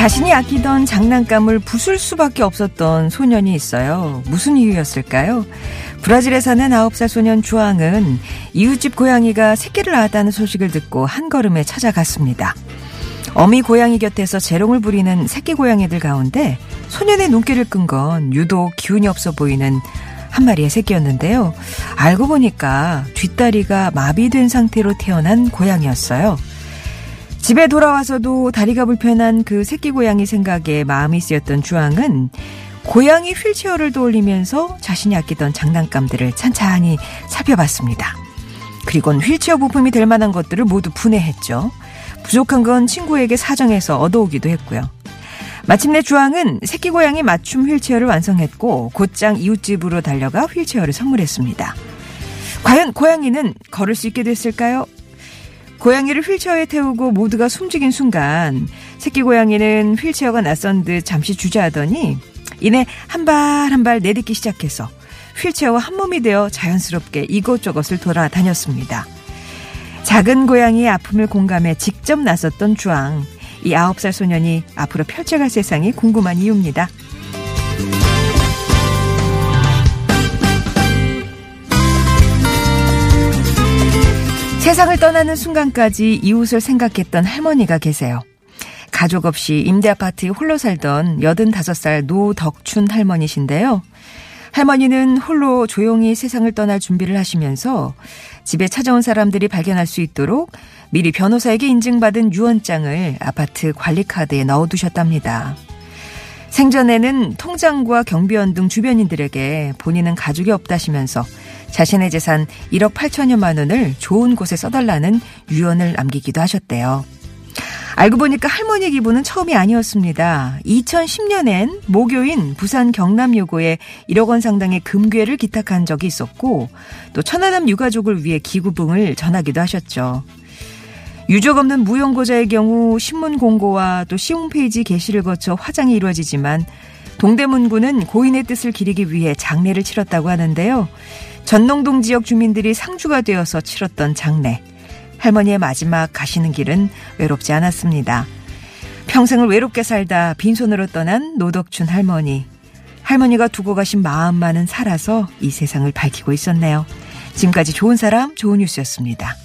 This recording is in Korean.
자신이 아끼던 장난감을 부술 수밖에 없었던 소년이 있어요. 무슨 이유였을까요? 브라질에 사는 9살 소년 주앙은 이웃집 고양이가 새끼를 낳았다는 소식을 듣고 한 걸음에 찾아갔습니다. 어미 고양이 곁에서 재롱을 부리는 새끼 고양이들 가운데 소년의 눈길을 끈 건 유독 기운이 없어 보이는 한 마리의 새끼였는데요. 알고 보니까 뒷다리가 마비된 상태로 태어난 고양이였어요. 집에 돌아와서도 다리가 불편한 그 새끼 고양이 생각에 마음이 쓰였던 주앙은 고양이 휠체어를 떠올리면서 자신이 아끼던 장난감들을 찬찬히 살펴봤습니다. 그리곤 휠체어 부품이 될 만한 것들을 모두 분해했죠. 부족한 건 친구에게 사정해서 얻어오기도 했고요. 마침내 주앙은 새끼 고양이 맞춤 휠체어를 완성했고 곧장 이웃집으로 달려가 휠체어를 선물했습니다. 과연 고양이는 걸을 수 있게 됐을까요? 고양이를 휠체어에 태우고 모두가 숨죽인 순간 새끼 고양이는 휠체어가 낯선 듯 잠시 주저하더니 이내 한 발 한 발 내딛기 시작해서 휠체어와 한 몸이 되어 자연스럽게 이곳저곳을 돌아다녔습니다. 작은 고양이의 아픔을 공감해 직접 나섰던 주앙. 이 아홉 살 소년이 앞으로 펼쳐갈 세상이 궁금한 이유입니다. 세상을 떠나는 순간까지 이웃을 생각했던 할머니가 계세요. 가족 없이 임대 아파트에 홀로 살던 85살 노덕춘 할머니신데요. 할머니는 홀로 조용히 세상을 떠날 준비를 하시면서 집에 찾아온 사람들이 발견할 수 있도록 미리 변호사에게 인증받은 유언장을 아파트 관리카드에 넣어두셨답니다. 생전에는 통장과 경비원 등 주변인들에게 본인은 가족이 없다시면서 자신의 재산 1억 8천여만 원을 좋은 곳에 써달라는 유언을 남기기도 하셨대요. 알고 보니까 할머니 기분은 처음이 아니었습니다. 2010년엔 모교인 부산 경남여고에 1억 원 상당의 금괴를 기탁한 적이 있었고 또 천안함 유가족을 위해 기부금을 전하기도 하셨죠. 유족 없는 무용고자의 경우 신문 공고와 또 시홈페이지 게시를 거쳐 화장이 이루어지지만 동대문구는 고인의 뜻을 기리기 위해 장례를 치렀다고 하는데요. 전농동 지역 주민들이 상주가 되어서 치렀던 장례. 할머니의 마지막 가시는 길은 외롭지 않았습니다. 평생을 외롭게 살다 빈손으로 떠난 노덕춘 할머니. 할머니가 두고 가신 마음만은 살아서 이 세상을 밝히고 있었네요. 지금까지 좋은 사람, 좋은 뉴스였습니다.